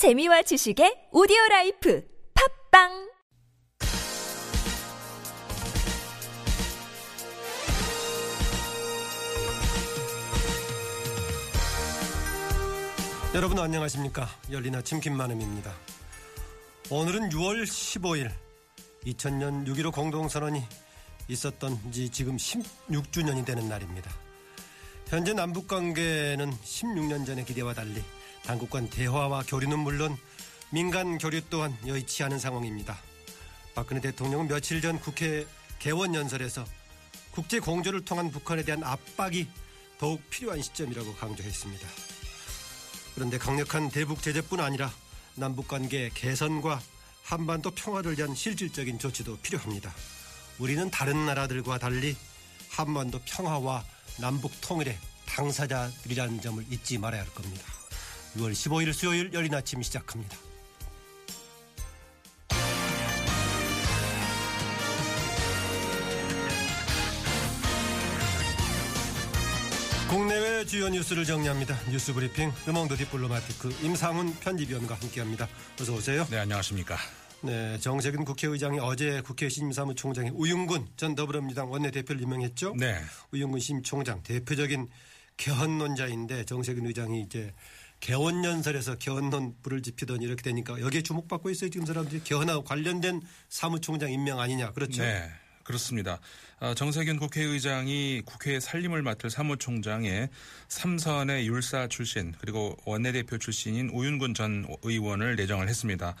재미와 지식의 오디오 life 팟빵! 여러분 안녕하십니까? 열린 아침 김만흠입니다. 오늘은 6월 15일 2000년 6.15 공동선언이 있었던 지 지금 16주년이 되는 날입니다. 현재 남북관계는 16년 전의 기대와 달리 당국 간 대화와 교류는 물론 민간 교류 또한 여의치 않은 상황입니다 박근혜 대통령은 며칠 전 국회 개원 연설에서 국제 공조를 통한 북한에 대한 압박이 더욱 필요한 시점이라고 강조했습니다. 그런데 강력한 대북 제재뿐 아니라 남북 관계 개선과 한반도 평화를 위한 실질적인 조치도 필요합니다. 우리는 다른 나라들과 달리 한반도 평화와 남북 통일의 당사자들이라는 점을 잊지 말아야 할 겁니다. 6월 15일 수요일 열린 아침 시작합니다. 국내외 주요 뉴스를 정리합니다. 뉴스 브리핑 르몽드 디플로마티크 임상훈 편집위원과 함께합니다. 어서 오세요. 네, 안녕하십니까. 네, 정세균 국회의장이 어제 국회 신임사무총장에 우윤근 전 더불어민주당 원내대표를 임명했죠. 네. 우윤근 신임총장 대표적인 개헌론자인데 정세균 의장이 이제 개헌 연설에서 개헌론 불을 지피더니 이렇게 되니까 여기에 주목받고 있어요. 지금 사람들이 개헌하고 관련된 사무총장 임명 아니냐. 그렇죠. 네. 그렇습니다. 어, 정세균 국회의장이 국회 살림을 맡을 사무총장에 삼선의 율사 출신 그리고 원내대표 출신인 우윤근 전 의원을 내정을 했습니다.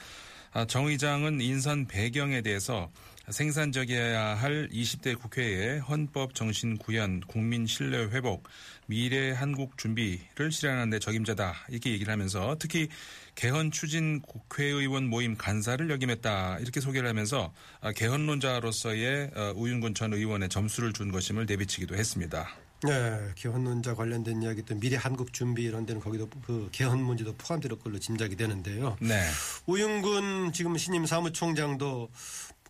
아, 정 의장은 인선 배경에 대해서 생산적이어야 할 20대 국회의 헌법 정신 구현, 국민 신뢰 회복, 미래 한국 준비를 실현하는 데 적임자다. 이렇게 얘기를 하면서 특히 개헌 추진 국회의원 모임 간사를 역임했다. 이렇게 소개를 하면서 아, 개헌론자로서의 어, 우윤근 전 의원의 점수를 준 것임을 내비치기도 했습니다. 네, 개헌론자 관련된 이야기 또 미래 한국 준비 이런 데는 거기도 그 개헌 문제도 포함될 걸로 짐작이 되는데요. 네. 우윤근 지금 신임 사무총장도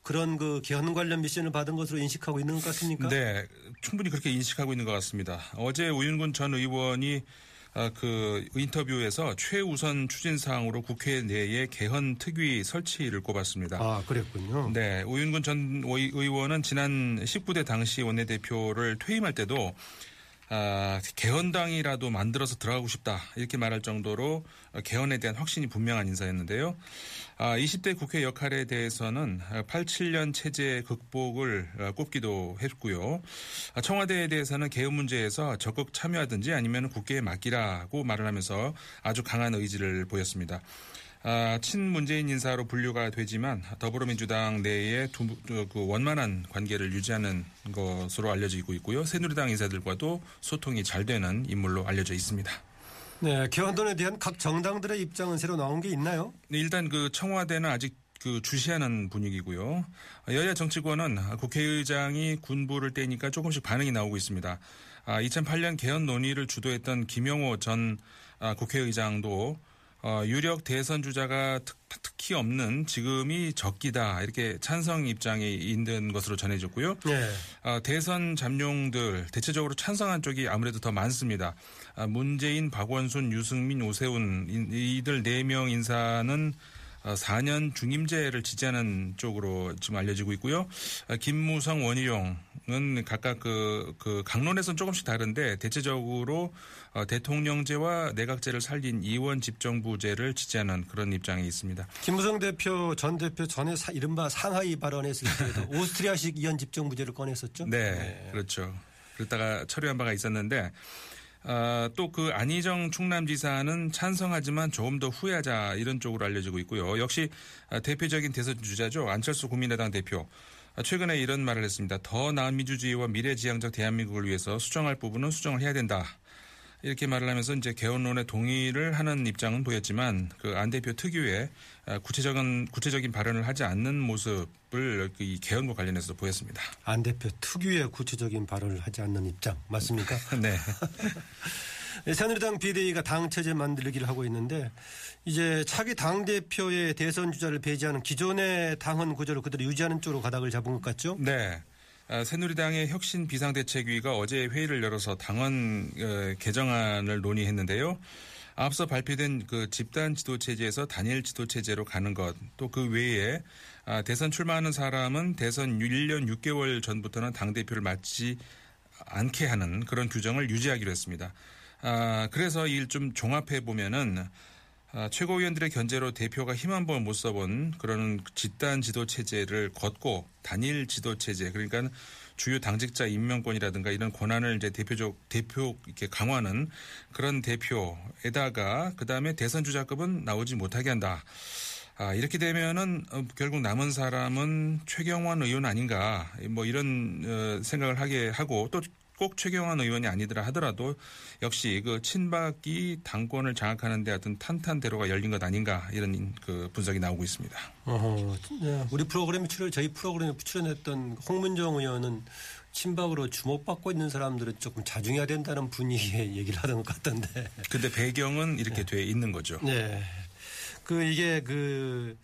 그런 그 개헌 관련 미션을 받은 것으로 인식하고 있는 것 같습니까? 네, 충분히 그렇게 인식하고 있는 것 같습니다. 어제 우윤근 전 의원이 아, 그 인터뷰에서 최우선 추진 사항으로 국회 내에 개헌 특위 설치를 꼽았습니다. 아, 그랬군요. 네, 우윤근 전 의원은 지난 19대 당시 원내대표를 퇴임할 때도 아, 개헌당이라도 만들어서 들어가고 싶다 이렇게 말할 정도로 개헌에 대한 확신이 분명한 인사였는데요. 아, 20대 국회 역할에 대해서는 87년 체제 극복을 꼽기도 했고요. 아, 청와대에 대해서는 개헌 문제에서 적극 참여하든지 아니면 국회에 맡기라고 말을 하면서 아주 강한 의지를 보였습니다. 아, 친문재인 인사로 분류가 되지만 더불어민주당 내에 두, 그 원만한 관계를 유지하는 것으로 알려지고 있고요. 새누리당 인사들과도 소통이 잘 되는 인물로 알려져 있습니다. 네, 개헌론에 대한 각 정당들의 입장은 새로 나온 게 있나요? 네, 일단 그 청와대는 아직 그 주시하는 분위기고요. 여야 정치권은 국회의장이 군부를 떼니까 조금씩 반응이 나오고 있습니다. 2008년 개헌 논의를 주도했던 김영호 전 아, 국회의장도 어, 유력 대선 주자가 특, 히 없는 지금이 적기다 이렇게 찬성 입장에 있는 것으로 전해졌고요. 네. 어, 대선 잠룡들 대체적으로 찬성한 쪽이 아무래도 더 많습니다. 아, 문재인, 박원순, 유승민, 오세훈 이들 네 명 인사는 4년 어, 중임제를 지지하는 쪽으로 지금 알려지고 있고요. 아, 김무성, 원희룡은 각각 그, 그 강론에서는 조금씩 다른데 대체적으로 어, 대통령제와 내각제를 살린 이원 집정부제를 지지하는 그런 입장에 있습니다. 김무성 대표 전 대표 전에 사, 이른바 상하이 발언했을 때도 오스트리아식 이원 집정부제를 꺼냈었죠. 네, 네. 그렇죠. 그러다가 처리한 바가 있었는데 어, 또그 안희정 충남지사는 찬성하지만 조금 더 후회하자 이런 쪽으로 알려지고 있고요. 역시 아, 대표적인 대선 주자죠. 안철수 국민의당 대표. 아, 최근에 이런 말을 했습니다. 더 나은 민주주의와 미래지향적 대한민국을 위해서 수정할 부분은 수정을 해야 된다. 이렇게 말을 하면서 이제 개헌론에 동의를 하는 입장은 보였지만 그 안 대표 특유의 아, 구체적인 구체적인 발언을 하지 않는 모습을 이 개헌과 관련해서 보였습니다. 안 대표 특유의 구체적인 발언을 하지 않는 입장 맞습니까? 네. 새누리당 비대위가 당 체제 만들기를 하고 있는데 이제 차기 당 대표의 대선 주자를 배제하는 기존의 당헌 구조를 그대로 유지하는 쪽으로 가닥을 잡은 것 같죠? 네. 아, 새누리당의 혁신 비상대책위가 어제 회의를 열어서 당헌 어, 개정안을 논의했는데요. 앞서 발표된 그 집단 지도 체제에서 단일 지도 체제로 가는 것, 또 그 외에 아, 대선 출마하는 사람은 대선 1년 6개월 전부터는 당 대표를 맡지 않게 하는 그런 규정을 유지하기로 했습니다. 아, 그래서 이일좀 종합해 보면은 아, 최고위원들의 견제로 대표가 힘 한 번 못 써본 그런 집단 지도 체제를 걷고 단일 지도 체제 그러니까 주요 당직자 임명권이라든가 이런 권한을 이제 대표적 대표 이렇게 강화하는 그런 대표에다가 그 다음에 대선 주자급은 나오지 못하게 한다. 아, 이렇게 되면은 어, 결국 남은 사람은 최경환 의원 아닌가 뭐 이런 어, 생각을 하게 하고 또 꼭 최경환 의원이 아니더라 하더라도 역시 그 친박이 당권을 장악하는 데 어떤 탄탄대로가 열린 것 아닌가 이런 그 분석이 나오고 있습니다. 어허, 네. 우리 프로그램에 출연 저희 프로그램에 출연했던 홍문정 의원은 친박으로 주목받고 있는 사람들은 조금 자중해야 된다는 분위기의 얘기를 하던 것 같던데. 근데 배경은 이렇게 돼 있는 거죠. 네. 그 이게 그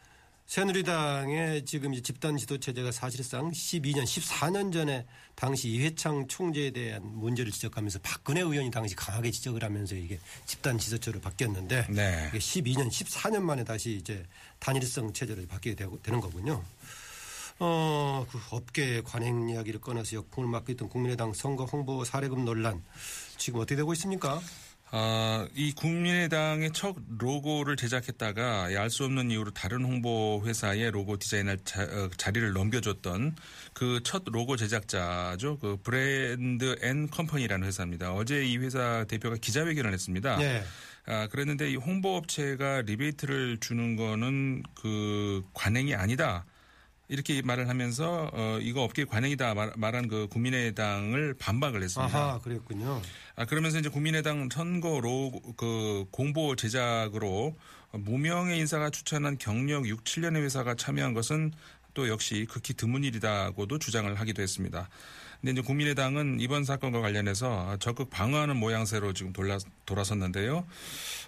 새누리당의 지금 이 집단 지도 체제가 사실상 12년, 14년 전에 당시 이회창 총재에 대한 문제를 지적하면서 박근혜 의원이 당시 강하게 지적을 하면서 이게 집단 지도체로 바뀌었는데 네. 이게 12년, 14년 만에 다시 이제 단일성 체제로 바뀌게 되고 되는 거군요. 어, 그 업계 관행 이야기를 꺼내서 역풍을 맞고 있던 국민의당 선거 홍보 사례금 논란 지금 어떻게 되고 있습니까? 어, 이 국민의당의 첫 로고를 제작했다가 알 수 없는 이유로 다른 홍보 회사의 로고 디자인을 자, 어, 자리를 넘겨줬던 그 첫 로고 제작자죠. 그 브랜드 앤 컴퍼니라는 회사입니다. 어제 이 회사 대표가 기자회견을 했습니다. 네. 아, 그랬는데 이 홍보업체가 리베이트를 주는 거는 그 관행이 아니다. 이렇게 말을 하면서 어 이거 업계 관행이다 말, 말한 그 국민의당을 반박을 했습니다. 아하, 그랬군요. 아 그러면서 이제 국민의당 선거로 그 공보 제작으로 무명의 인사가 추천한 경력 6, 7년의 회사가 참여한 것은 또 역시 극히 드문 일이다고도 주장을 하기도 했습니다. 근데 이제 국민의당은 이번 사건과 관련해서 적극 방어하는 모양새로 지금 돌아, 돌아섰는데요.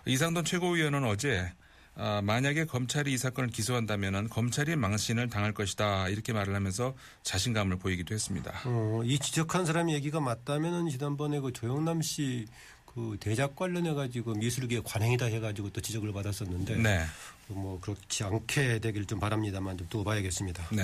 이상돈 최고위원은 어제 아, 만약에 검찰이 이 사건을 기소한다면 검찰이 망신을 당할 것이다 이렇게 말을 하면서 자신감을 보이기도 했습니다. 어, 이 지적한 사람 얘기가 맞다면은 지난번에 그 조영남 씨 그 대작 관련해 가지고 미술계 관행이다 해가지고 또 지적을 받았었는데 네, 뭐 그렇지 않게 되길 좀 바랍니다만 좀 두고 봐야겠습니다. 네.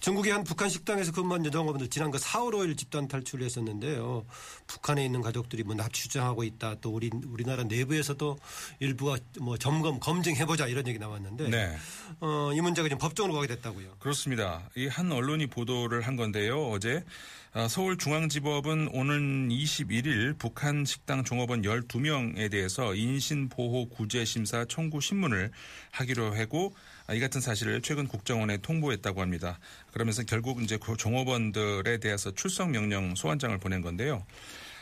중국의 한 북한 식당에서 근무한 여성업원들 지난 그 4월 5일 집단 탈출을 했었는데요. 북한에 있는 가족들이 뭐 납치 주장하고 있다. 또 우리 우리나라 내부에서도 일부가 뭐 점검 검증해 보자 이런 얘기 나왔는데 네. 어, 이 문제가 지금 법정으로 가게 됐다고요. 그렇습니다. 이 한 언론이 보도를 한 건데요. 어제 아, 서울중앙지법은 오늘 21일 북한 식당 종업원 12명에 대해서 인신보호 구제심사 청구 신문을 하기로 하고 아, 이 같은 사실을 최근 국정원에 통보했다고 합니다. 그러면서 결국 이제 그 종업원들에 대해서 출석 명령 소환장을 보낸 건데요.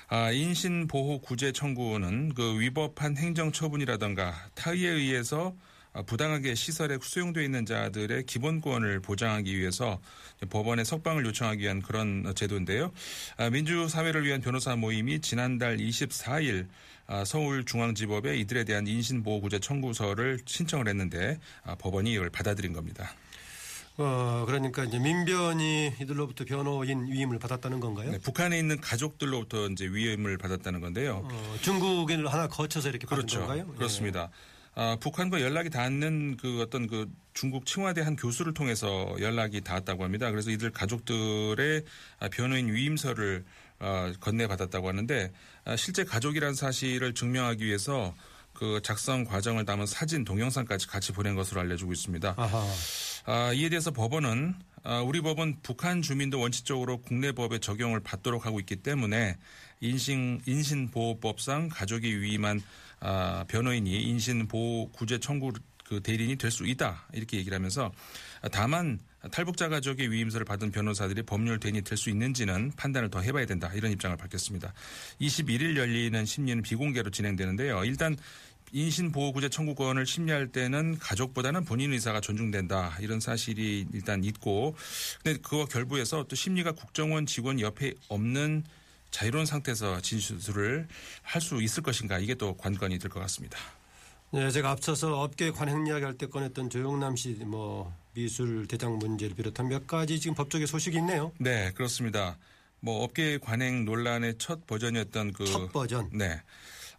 아, 인신보호 구제 청구는 그 위법한 행정처분이라든가 타의에 의해서 아, 부당하게 시설에 수용되어 있는 자들의 기본권을 보장하기 위해서 법원에 석방을 요청하기 위한 그런 제도인데요. 아, 민주사회를 위한 변호사 모임이 지난달 24일 아, 서울중앙지법에 이들에 대한 인신보호구제 청구서를 신청을 했는데 법원이 이걸 받아들인 겁니다. 어, 그러니까 이제 민변이 이들로부터 변호인 위임을 받았다는 건가요? 네, 북한에 있는 가족들로부터 이제 위임을 받았다는 건데요. 어, 중국인을 하나 거쳐서 이렇게 받은 그렇죠. 건가요? 그렇습니다. 아, 북한과 연락이 닿는 그 어떤 그 중국 칭화대 한 교수를 통해서 연락이 닿았다고 합니다. 그래서 이들 가족들의 아, 변호인 위임서를 어, 건네받았다고 하는데 아, 실제 가족이란 사실을 증명하기 위해서 그 작성 과정을 담은 사진 동영상까지 같이 보낸 것으로 알려지고 있습니다. 아, 이에 대해서 법원은 아, 우리 법은 북한 주민도 원칙적으로 국내 법에 적용을 받도록 하고 있기 때문에 인신 인신보호법상 가족이 위임한 아, 변호인이 인신보호 구제 청구 그 대리인이 될 수 있다 이렇게 얘기를 하면서 다만 탈북자 가족의 위임서를 받은 변호사들이 법률 대인이 될 수 있는지는 판단을 더 해봐야 된다 이런 입장을 밝혔습니다. 21일 열리는 심리는 비공개로 진행되는데요. 일단 인신보호구제 청구권을 심리할 때는 가족보다는 본인 의사가 존중된다 이런 사실이 일단 있고 근데 그와 결부해서 또 심리가 국정원 직원 옆에 없는 자유로운 상태에서 진술을 할 수 있을 것인가 이게 또 관건이 될 것 같습니다. 네, 제가 앞서서 업계 관행 이야기 할 때 꺼냈던 조영남 씨 뭐 미술 대장 문제를 비롯한 몇 가지 지금 법적인 소식이 있네요. 네, 그렇습니다. 뭐 업계 관행 논란의 첫 버전이었던 그 첫 버전. 네.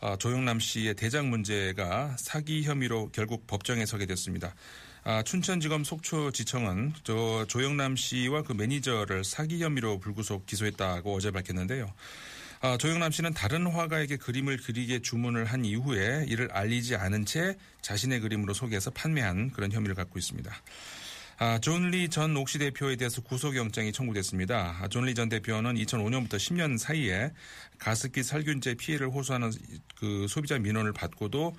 어, 조영남 씨의 대장 문제가 사기 혐의로 결국 법정에 서게 됐습니다. 아, 춘천지검 속초지청은 저 조영남 씨와 그 매니저를 사기 혐의로 불구속 기소했다고 어제 밝혔는데요. 아, 조영남 씨는 다른 화가에게 그림을 그리게 주문을 한 이후에 이를 알리지 않은 채 자신의 그림으로 소개해서 판매한 그런 혐의를 갖고 있습니다. 아, 존리 전 옥시 대표에 대해서 구속영장이 청구됐습니다. 아, 존리 전 대표는 2005년부터 10년 사이에 가습기 살균제 피해를 호소하는 그 소비자 민원을 받고도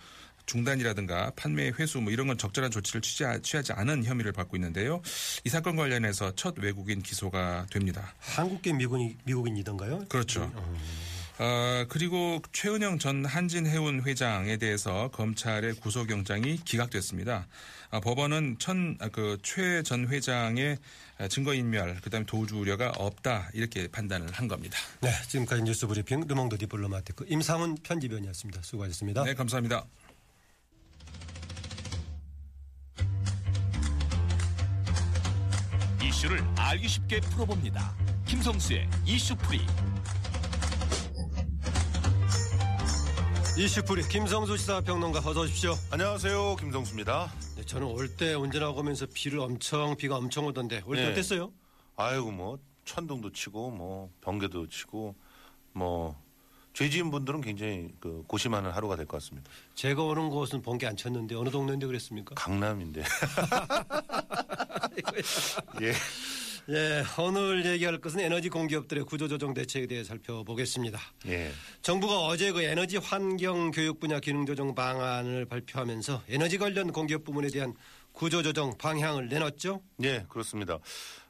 중단이라든가 판매 회수 뭐 이런 건 적절한 조치를 취하지 않은 혐의를 받고 있는데요. 이 사건 관련해서 첫 외국인 기소가 됩니다. 한국계 미국인, 미국인이던가요? 그렇죠. 음. 어, 그리고 최은영 전 한진해운 회장에 대해서 검찰의 구속영장이 기각됐습니다. 아, 법원은 천그최 아, 전 회장의 증거인멸 그 다음에 도주 우려가 없다 이렇게 판단을 한 겁니다. 네, 지금까지 뉴스 브리핑 르몽드 디플로마티크 임상훈 편집위원이었습니다. 수고하셨습니다. 네, 감사합니다. 이슈를 알기 쉽게 풀어봅니다. 김성수의 이슈풀이. 이슈풀이 김성수 시사평론가 어서 오십시오. 안녕하세요. 김성수입니다. 네, 저는 올 때 운전하고 오면서 비를 엄청 비가 엄청 오던데 올때 네. 어땠어요? 아이고 뭐 천둥도 치고 뭐 번개도 치고 뭐 죄 지은 분들은 굉장히 그 고심하는 하루가 될 것 같습니다. 제가 오는 곳은 번개 안 쳤는데 어느 동네인데 그랬습니까? 강남인데. 예. 예, 오늘 얘기할 것은 에너지 공기업들의 구조조정 대책에 대해 살펴보겠습니다. 예. 정부가 어제 그 에너지 환경 교육 분야 기능조정 방안을 발표하면서 에너지 관련 공기업 부문에 대한 구조조정 방향을 내놨죠? 예, 그렇습니다.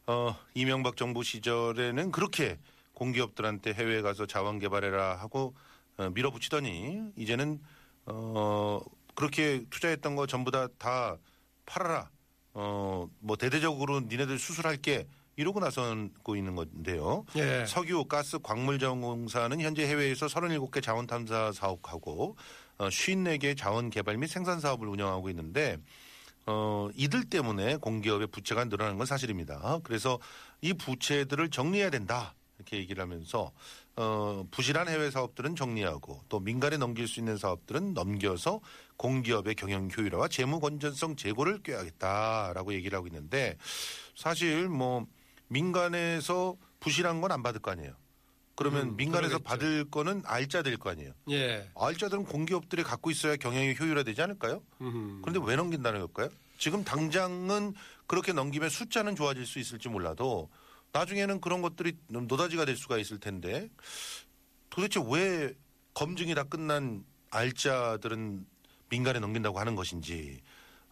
어, 이명박 정부 시절에는 그렇게 공기업들한테 해외에 가서 자원 개발해라 하고 어, 밀어붙이더니 이제는 어, 그렇게 투자했던 거 전부 다다 팔아라. 어, 뭐 대대적으로 니네들 수술할게 이러고 나서고 있는 건데요. 예. 석유, 가스, 광물자원공사는 현재 해외에서 37개 자원 탐사 사업하고 어, 54개 자원 개발 및 생산 사업을 운영하고 있는데 어, 이들 때문에 공기업의 부채가 늘어나는 건 사실입니다. 그래서 이 부채들을 정리해야 된다. 이렇게 얘기를 하면서 어, 부실한 해외 사업들은 정리하고 또 민간에 넘길 수 있는 사업들은 넘겨서 공기업의 경영 효율화와 재무 건전성 제고를 꾀하겠다라고 얘기를 하고 있는데 사실 뭐 민간에서 부실한 건 안 받을 거 아니에요. 그러면 음, 민간에서 그러겠죠. 받을 거는 알짜될 거 아니에요. 예. 알짜들은 공기업들이 갖고 있어야 경영이 효율화되지 않을까요? 음흠. 그런데 왜 넘긴다는 걸까요? 지금 당장은 그렇게 넘기면 숫자는 좋아질 수 있을지 몰라도 나중에는 그런 것들이 노다지가 될 수가 있을 텐데 도대체 왜 검증이 다 끝난 알짜들은 민간에 넘긴다고 하는 것인지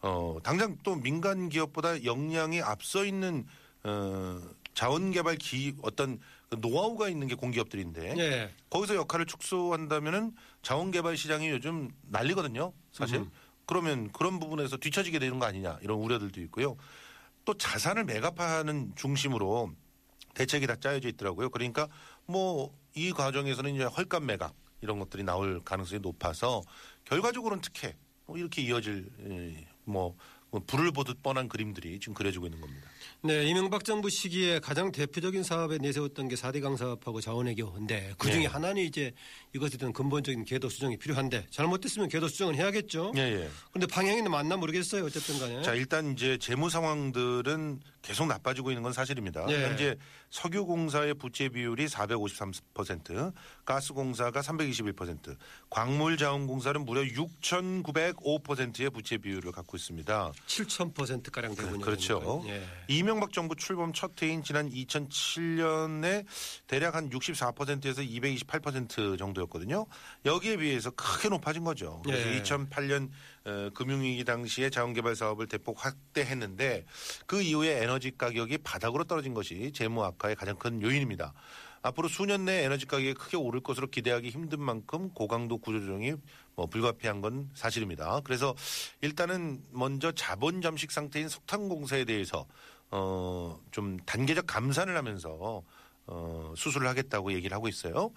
어 당장 또 민간 기업보다 역량이 앞서 있는 어, 자원개발 기 어떤 그 노하우가 있는 게 공기업들인데 네. 거기서 역할을 축소한다면은 자원개발 시장이 요즘 난리거든요. 사실 음. 그러면 그런 부분에서 뒤처지게 되는 거 아니냐 이런 우려들도 있고요. 또 자산을 매각하는 중심으로 대책이 다 짜여져 있더라고요. 그러니까 뭐 이 과정에서는 이제 헐값 매각 이런 것들이 나올 가능성이 높아서 결과적으로는 특혜 뭐 이렇게 이어질 예, 뭐, 뭐 불을 보듯 뻔한 그림들이 지금 그려지고 있는 겁니다. 네, 이명박 정부 시기에 가장 대표적인 사업에 내세웠던 게 4대 강 사업하고 자원외교인데 그 중에 네. 하나는 이제 이것에 대한 근본적인 궤도 수정이 필요한데 잘못됐으면 궤도 수정을 해야겠죠. 네, 네. 그런데 방향이 맞나 모르겠어요. 어쨌든 간에. 자, 일단 이제 재무 상황들은 계속 나빠지고 있는 건 사실입니다. 네. 현재 석유공사의 부채 비율이 453%, 가스공사가 321%, 광물자원공사는 무려 6,905%의 부채 비율을 갖고 있습니다. 7,000%가량 되군요. 그렇죠. 예. 이명박 정부 출범 첫 해인 지난 2007년에 대략 한 64%에서 228% 정도였거든요. 여기에 비해서 크게 높아진 거죠. 그래서 예. 2008년 어, 금융위기 당시에 자원개발 사업을 대폭 확대했는데 그 이후에 에너지 가격이 바닥으로 떨어진 것이 재무 악화의 가장 큰 요인입니다. 앞으로 수년 내에 에너지 가격이 크게 오를 것으로 기대하기 힘든 만큼 고강도 구조조정이 뭐 불가피한 건 사실입니다. 그래서 일단은 먼저 자본 잠식 상태인 석탄 공사에 대해서 어 좀 단계적 감산을 하면서 어, 수술을 하겠다고 얘기를 하고 있어요.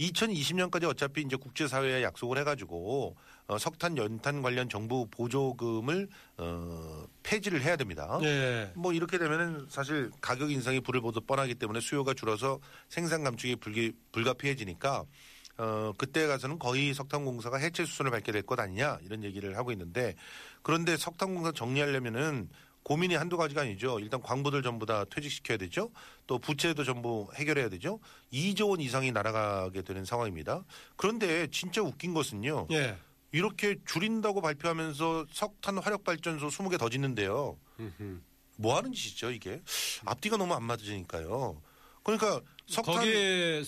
2020년까지 어차피 이제 국제사회에 약속을 해가지고 어, 석탄 연탄 관련 정부 보조금을 어, 폐지를 해야 됩니다. 네. 뭐 이렇게 되면은 사실 가격 인상이 불을 보듯 뻔하기 때문에 수요가 줄어서 생산 감축이 불기, 불가피해지니까 어, 그때 가서는 거의 석탄공사가 해체 수순을 밟게 될 것 아니냐 이런 얘기를 하고 있는데 그런데 석탄공사 정리하려면은 고민이 한두 가지가 아니죠. 일단 광부들 전부 다 퇴직시켜야 되죠. 또 부채도 전부 해결해야 되죠. 2조 원 이상이 날아가게 되는 상황입니다. 그런데 진짜 웃긴 것은요. 예. 이렇게 줄인다고 발표하면서 석탄 화력 발전소 20개 더 짓는데요. 뭐 하는 짓이죠, 이게? 앞뒤가 너무 안 맞으니까요. 그러니까 석탄 거기에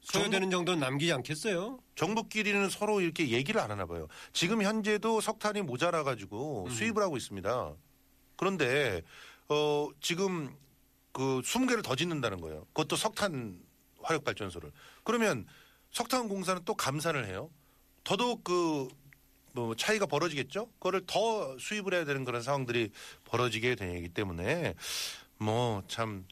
소요되는 정도는 남기지 않겠어요? 정부끼리는 서로 이렇게 얘기를 안 하나 봐요. 지금 현재도 석탄이 모자라 가지고 수입을 하고 있습니다. 그런데 어 지금 그 20개를 더 짓는다는 거예요. 그것도 석탄 화력 발전소를. 그러면 석탄 공사는 또 감산을 해요. 더더욱 그 뭐 차이가 벌어지겠죠. 그거를 더 수입을 해야 되는 그런 상황들이 벌어지게 되기 때문에 뭐참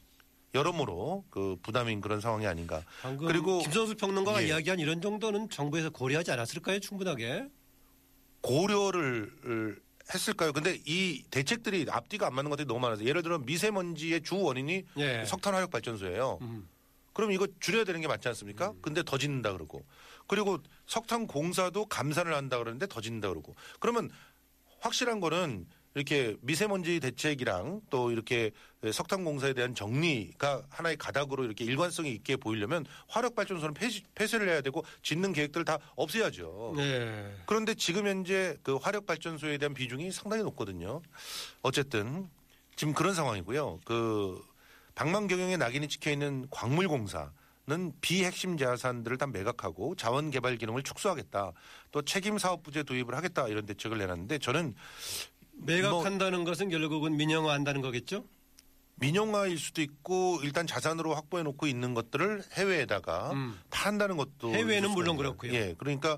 여러모로 그 부담인 그런 상황이 아닌가. 그리고 김선수 평론가가 예. 이야기한 이런 정도는 정부에서 고려하지 않았을까요? 충분하게. 고려를 했을까요? 근데 이 대책들이 앞뒤가 안 맞는 것들이 너무 많아서 예를 들어 미세먼지의 주 원인이 예. 석탄 화력 발전소예요. 음. 그럼 이거 줄여야 되는 게 맞지 않습니까? 근데 더 짓는다 그러고 그리고 석탄 공사도 감산을 한다 그러는데 더 짓는다 그러고 그러면 확실한 거는 이렇게 미세먼지 대책이랑 또 이렇게 석탄 공사에 대한 정리가 하나의 가닥으로 이렇게 일관성이 있게 보이려면 화력 발전소는 폐시, 폐쇄를 해야 되고 짓는 계획들을 다 없애야죠. 네. 그런데 지금 현재 그 화력 발전소에 대한 비중이 상당히 높거든요. 어쨌든 지금 그런 상황이고요. 그 방망경영에 낙인이 찍혀 있는 광물공사 는 비핵심 자산들을 다 매각하고 자원 개발 기능을 축소하겠다. 또 책임 사업 부재 도입을 하겠다 이런 대책을 내놨는데 저는 매각한다는 것은 결국은 민영화한다는 거겠죠? 민영화일 수도 있고 일단 자산으로 확보해 놓고 있는 것들을 해외에다가 음. 판다는 것도 해외는 물론. 그렇고요. 예, 그러니까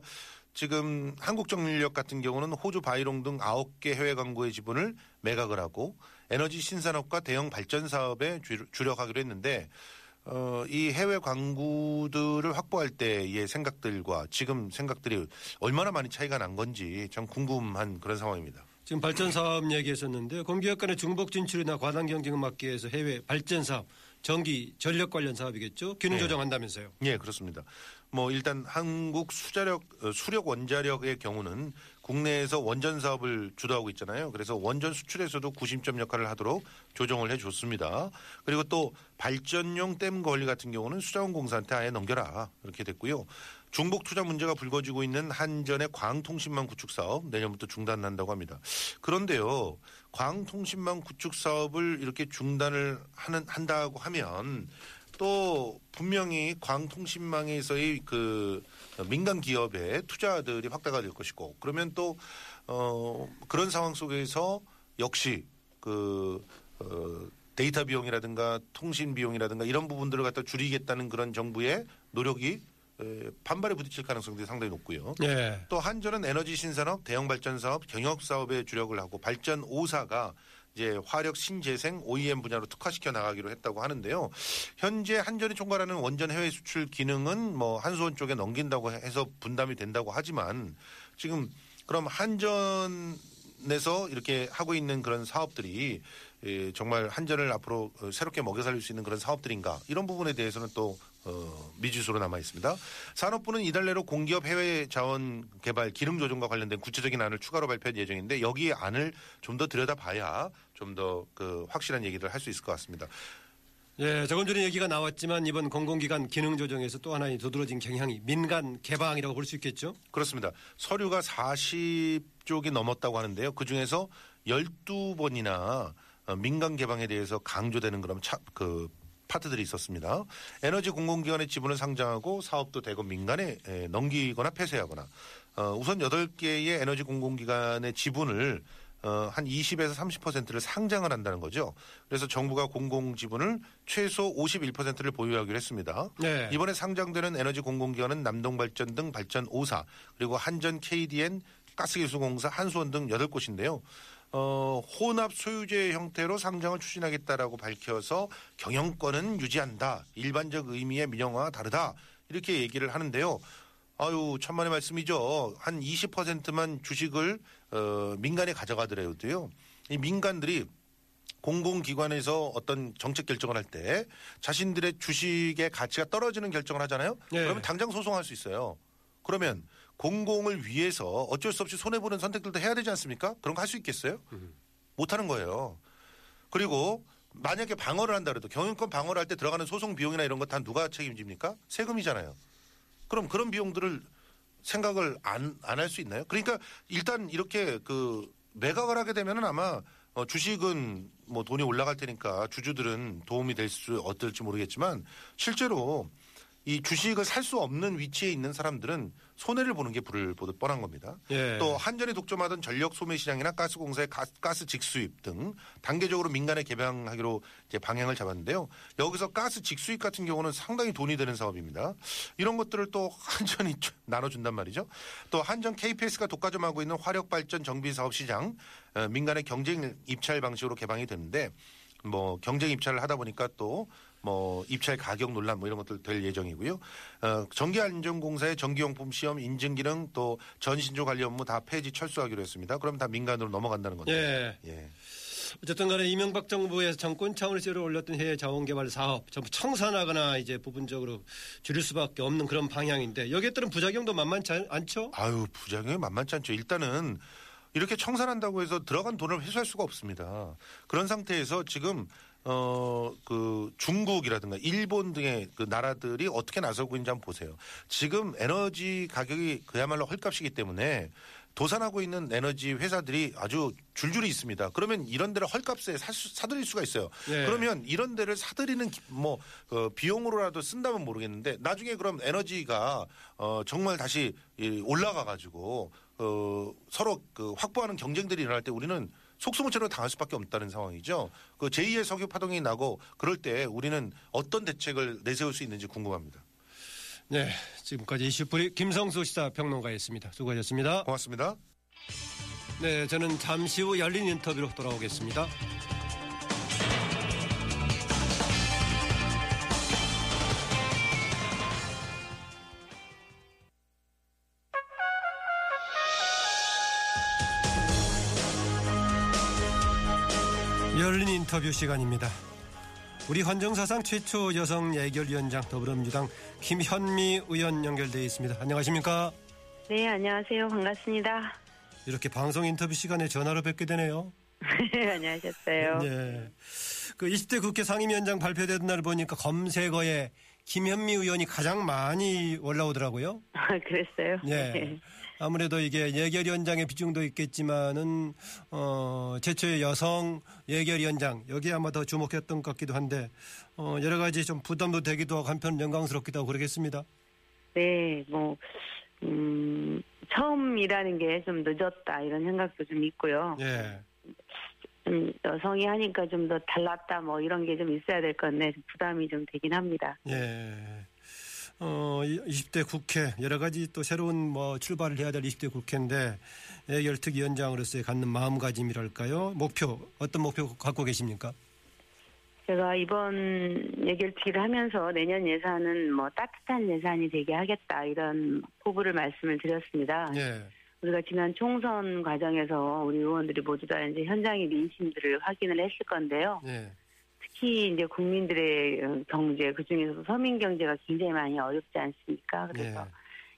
지금 한국정밀력 같은 경우는 호주 바이롱 등 9개 해외 광고의 지분을 매각을 하고 에너지 신산업과 대형 발전 사업에 주- 주력하기로 했는데 어, 이 해외 광구들을 확보할 때의 생각들과 지금 생각들이 얼마나 많이 차이가 난 건지 참 궁금한 그런 상황입니다. 지금 발전 사업 얘기했었는데 공기업 간의 중복 진출이나 과당 경쟁을 막기 위해서 해외 발전 사업, 전기, 전력 관련 사업이겠죠? 기능 네. 조정한다면서요. 예, 그렇습니다. 뭐 일단 한국 수자력 어, 수력 원자력의 경우는 국내에서 원전 사업을 주도하고 있잖아요. 그래서 원전 수출에서도 구심점 역할을 하도록 조정을 해 줬습니다. 그리고 또 발전용 댐 관리 같은 경우는 수자원공사한테 아예 넘겨라. 이렇게 됐고요. 중복 투자 문제가 불거지고 있는 한전의 광통신망 구축 사업 내년부터 중단한다고 합니다. 그런데요. 광통신망 구축 사업을 이렇게 중단을 하는 한다고 하면 또 분명히 광통신망에서의 그 민간 기업의 투자들이 확대가 될 것이고 그러면 또 어, 그런 상황 속에서 역시 그 어, 데이터 비용이라든가 통신 비용이라든가 이런 부분들을 갖다 줄이겠다는 그런 정부의 노력이 에, 반발에 부딪힐 가능성들이 상당히 높고요. 네. 또 한전은 에너지 신산업, 대형 발전 사업, 경역 사업에 주력을 하고 발전 5사가 이제 화력 신재생 OEM 분야로 특화시켜 나가기로 했다고 하는데요. 현재 한전이 총괄하는 원전 해외 수출 기능은 뭐 한수원 쪽에 넘긴다고 해서 분담이 된다고 하지만 지금 그럼 한전 에서 이렇게 하고 있는 그런 사업들이 예, 정말 한전을 앞으로 어, 새롭게 먹여 살릴 수 있는 그런 사업들인가 이런 부분에 대해서는 또 어, 미지수로 남아 있습니다. 산업부는 이달 내로 공기업 해외 자원 개발 기능 조정과 관련된 구체적인 안을 추가로 발표할 예정인데 여기 안을 좀 더 들여다봐야 좀 더 그 확실한 얘기를 할 수 있을 것 같습니다. 예, 조금 전에 얘기가 나왔지만 이번 공공기관 기능 조정에에서 또 하나의 두드러진 경향이 민간 개방이라고 볼 수 있겠죠? 그렇습니다. 서류가 40쪽이 넘었다고 하는데요. 그 중에서 12번이나 어, 민간 개방에 대해서 강조되는 그런 차, 그 파트들이 있었습니다. 에너지 공공기관의 지분을 상장하고 사업도 대거 민간에 에, 넘기거나 폐쇄하거나 어, 우선 8개의 에너지 공공기관의 지분을 어, 한 20에서 30%를 상장을 한다는 거죠. 그래서 정부가 공공 지분을 최소 51%를 보유하기로 했습니다. 네. 이번에 상장되는 에너지 공공기관은 남동발전 등 발전 5사 그리고 한전 KDN 가스기술공사 한수원 등 8곳인데요. 어, 혼합 소유제 형태로 상장을 추진하겠다라고 밝혀서 경영권은 유지한다. 일반적 의미의 민영화와 다르다. 이렇게 얘기를 하는데요. 아유, 천만의 말씀이죠. 한 20%만 주식을 어, 민간에 가져가더라도요. 이 민간들이 공공기관에서 어떤 정책 결정을 할 때 자신들의 주식의 가치가 떨어지는 결정을 하잖아요. 예. 그러면 당장 소송할 수 있어요. 그러면 공공을 위해서 어쩔 수 없이 손해 보는 선택들도 해야 되지 않습니까? 그런 거 할 수 있겠어요? 못 하는 거예요. 그리고 만약에 방어를 한다 그래도 경영권 방어를 할 때 들어가는 소송 비용이나 이런 거다 누가 책임집니까? 세금이잖아요. 그럼 그런 비용들을 생각을 안 안 할 수 있나요? 그러니까 일단 이렇게 그 매각을 하게 되면은 아마 어, 주식은 뭐 돈이 올라갈 테니까 주주들은 도움이 될 수 어떨지 모르겠지만 실제로 이 주식을 살 수 없는 위치에 있는 사람들은 손해를 보는 게 불을 보듯 뻔한 겁니다. 예. 또 한전이 독점하던 전력 소매 시장이나 가스공사의 가, 가스 직수입 등 단계적으로 민간에 개방하기로 이제 방향을 잡았는데요. 여기서 가스 직수입 같은 경우는 상당히 돈이 되는 사업입니다. 이런 것들을 또 한전이 나눠준단 말이죠. 또 한전 KPS가 독과점하고 있는 화력 발전 정비 사업 시장 어, 민간의 경쟁 입찰 방식으로 개방이 됐는데 뭐 경쟁 입찰을 하다 보니까 또 뭐 입찰 가격 논란 뭐 이런 것들 될 예정이고요. 어, 전기안전공사의 전기용품 시험 인증 기능 또 전신조 관리 업무 다 폐지 철수하기로 했습니다. 그럼 다 민간으로 넘어간다는 건데. 예. 예. 어쨌든 간에 이명박 정부에서 정권 차원에서 올렸던 해외 자원개발 사업 전부 청산하거나 이제 부분적으로 줄일 수밖에 없는 그런 방향인데 여기에 따른 부작용도 만만치 않- 않죠? 아유 부작용이 만만치 않죠. 일단은 이렇게 청산한다고 해서 들어간 돈을 회수할 수가 없습니다. 그런 상태에서 지금 어 그 중국이라든가 일본 등의 그 나라들이 어떻게 나서고 있는지 한번 보세요. 지금 에너지 가격이 그야말로 헐값이기 때문에 도산하고 있는 에너지 회사들이 아주 줄줄이 있습니다. 그러면 이런 데를 헐값에 사, 사들일 수가 있어요. 예. 그러면 이런 데를 사들이는 기- 뭐 어, 비용으로라도 쓴다면 모르겠는데 나중에 그럼 에너지가 어, 정말 다시 이 올라가 가지고 어, 서로 그 확보하는 경쟁들이 일어날 때 우리는 속수무책으로 당할 수밖에 없다는 상황이죠. 그 제2의 석유 파동이 나고 그럴 때 우리는 어떤 대책을 내세울 수 있는지 궁금합니다. 네. 지금까지 이슈뿌리 김성수 시사평론가였습니다. 수고하셨습니다. 고맙습니다. 네. 저는 잠시 후 열린 인터뷰로 돌아오겠습니다. 인터뷰 시간입니다. 우리 헌정사상 최초 여성 예결위원장 더불어민주당 김현미 의원 연결되어 있습니다. 안녕하십니까? 네, 안녕하세요. 반갑습니다. 이렇게 방송 인터뷰 시간에 전화로 뵙게 되네요. 안녕하셨어요. 네. 그 20대 국회 상임위원장 발표되던 날 보니까 검색어에 김현미 의원이 가장 많이 올라오더라고요. 아, 그랬어요? 예. 아무래도 이게 예결위원장의 비중도 있겠지만은 어 최초의 여성 예결위원장 여기에 아마 더 주목했던 것 같기도 한데 어 여러 가지 좀 부담도 되기도 하고 한편 영광스럽기도 하고 그러겠습니다. 네, 뭐, 음, 처음이라는 게 좀 늦었다 이런 생각도 좀 있고요. 예. 음, 여성이 하니까 좀 더 달랐다 뭐 이런 게 좀 있어야 될 건데 좀 부담이 좀 되긴 합니다. 예. 어, 이- 20대 국회 여러 가지 또 새로운 뭐 출발을 해야 될 20대 국회인데 예결특위원장으로서의 갖는 마음가짐이랄까요? 목표 어떤 목표 갖고 계십니까? 제가 이번 예결특위를 하면서 내년 예산은 뭐 따뜻한 예산이 되게 하겠다 이런 포부를 말씀을 드렸습니다. 예. 우리가 지난 총선 과정에서 우리 의원들이 모두 다 이제 현장의 민심들을 확인을 했을 건데요. 예. 특히 이제 국민들의 어, 경제 그 중에서도 서민 경제가 굉장히 많이 어렵지 않습니까? 그래서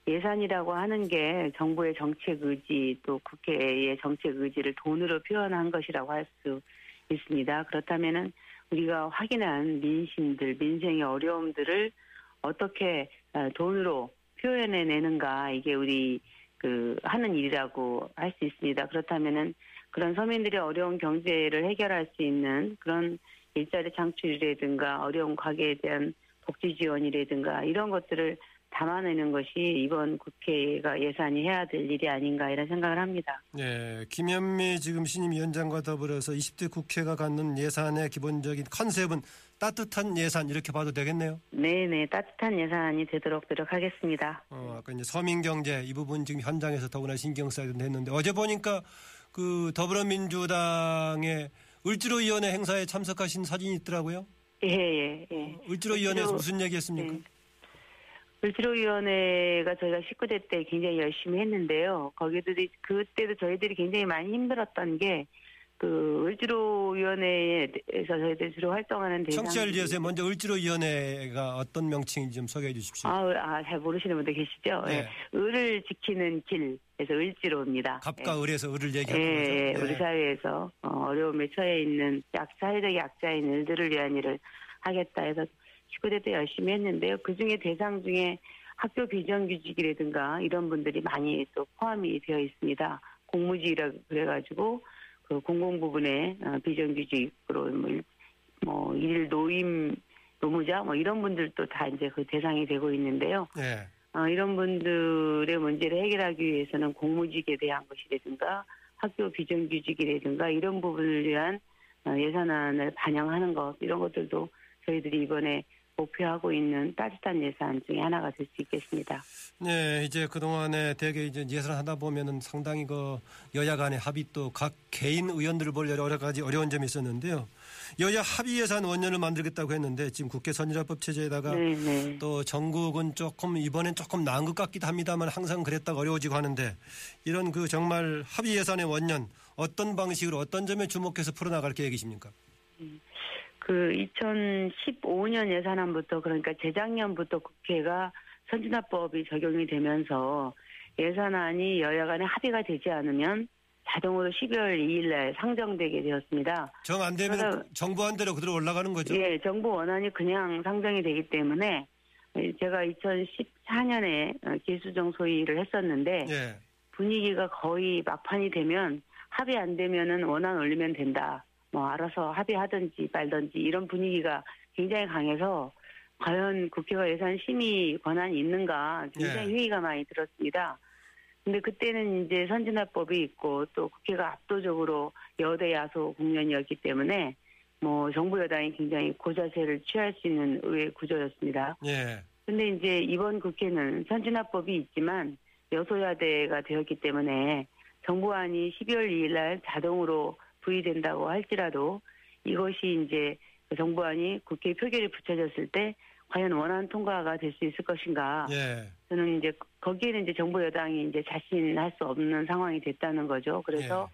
예산이라고 하는 게 정부의 정책 의지 또 국회의 정책 의지를 돈으로 표현한 것이라고 할 수 있습니다. 그렇다면은 우리가 확인한 민심들, 민생의 어려움들을 어떻게 어, 돈으로 표현해 내는가 이게 우리 그 하는 일이라고 할 수 있습니다. 그렇다면은 그런 서민들의 어려운 경제를 해결할 수 있는 그런 일자리 창출이라든가 어려운 가게에 대한 복지 지원이라든가 이런 것들을 담아내는 것이 이번 국회가 예산이 해야 될 일이 아닌가 이런 생각을 합니다. 예, 김현미 지금 신임 위원장과 더불어서 20대 국회가 갖는 예산의 기본적인 컨셉은 따뜻한 예산 이렇게 봐도 되겠네요. 네 네 따뜻한 예산이 되도록 노력하겠습니다. 어, 아까 이제 서민 경제 이 부분 지금 현장에서 더구나 신경 써야 했는데 어제 보니까 그 더불어민주당의 을지로 위원회 행사에 참석하신 사진이 있더라고요. 예 예 예. 을지로 위원회에서 을지로- 무슨 얘기 했습니까? 네. 을지로위원회가 저희가 19대 때 굉장히 열심히 했는데요. 거기도 그때도 저희들이 굉장히 많이 힘들었던 게 그 을지로위원회에서 저희들 주로 활동하는 대상. 청취자를 위해서 먼저 을지로위원회가 어떤 명칭인지 좀 소개해 주십시오. 아, 아, 잘 모르시는 분들 계시죠? 네. 예. 을을 지키는 길에서 을지로입니다. 갑과 예. 을에서 을을 예, 얘기하는 예, 거죠. 우리 네. 사회에서 어, 어려움에 처해 있는 약, 사회적 약자인 을들을 위한 일을 하겠다 해서 19대 때 열심히 했는데요. 그 중에 대상 중에 학교 비정규직이라든가 이런 분들이 많이 또 포함이 되어 있습니다. 공무직이라 그래가지고 그 공공 부분에 어, 비정규직으로 뭐, 일- 뭐 일일 노임 노무자 뭐 이런 분들도 다 이제 그 대상이 되고 있는데요. 예. 어, 이런 분들의 문제를 해결하기 위해서는 공무직에 대한 것이라든가 학교 비정규직이라든가 이런 부분을 위한 어, 예산안을 반영하는 것 이런 것들도 저희들이 이번에 목표하고 있는 따뜻한 예산 중에 하나가 될 수 있겠습니다. 네, 이제 그동안에 대개 이제 예산 하다 보면은 상당히 그 여야 간의 합의 또 각 개인 의원들을 볼 여러 가지 어려운 점이 있었는데요. 여야 합의 예산 원년을 만들겠다고 했는데 지금 국회 선진화법 체제에다가 네, 네. 또 전국은 조금 이번엔 조금 나은 것 같기도 합니다만 항상 그랬다가 어려워지고 하는데 이런 그 정말 합의 예산의 원년 어떤 방식으로 어떤 점에 주목해서 풀어나갈 계획이십니까? 그 2015년 예산안부터 그러니까 재작년부터 국회가 선진화법이 적용이 되면서 예산안이 여야 간에 합의가 되지 않으면 자동으로 12월 2일 날 상정되게 되었습니다. 정 안 되면 그러다- 정부한 대로 그대로 올라가는 거죠. 예, 정부 원안이 그냥 상정이 되기 때문에 제가 2014년에 기수정 소위를 했었는데 예. 분위기가 거의 막판이 되면 합의 안 되면은 원안 올리면 된다. 뭐 알아서 합의하든지 말든지 이런 분위기가 굉장히 강해서 과연 국회가 예산 심의 권한이 있는가 굉장히 예. 회의가 많이 들었습니다. 근데 그때는 이제 선진화법이 있고 또 국회가 압도적으로 여대 야소 국면이었기 때문에 뭐 정부 여당이 굉장히 고자세를 취할 수 있는 의회 구조였습니다. 예. 근데 이제 이번 국회는 선진화법이 있지만 여소야대가 되었기 때문에 정부안이 12월 2일 날 자동으로 부의된다고 할지라도 이것이 이제 정부안이 국회 표결에 붙여졌을 때 과연 원안 통과가 될 수 있을 것인가. 예. 저는 이제 거기에는 이제 정부 여당이 이제 자신할 수 없는 상황이 됐다는 거죠. 그래서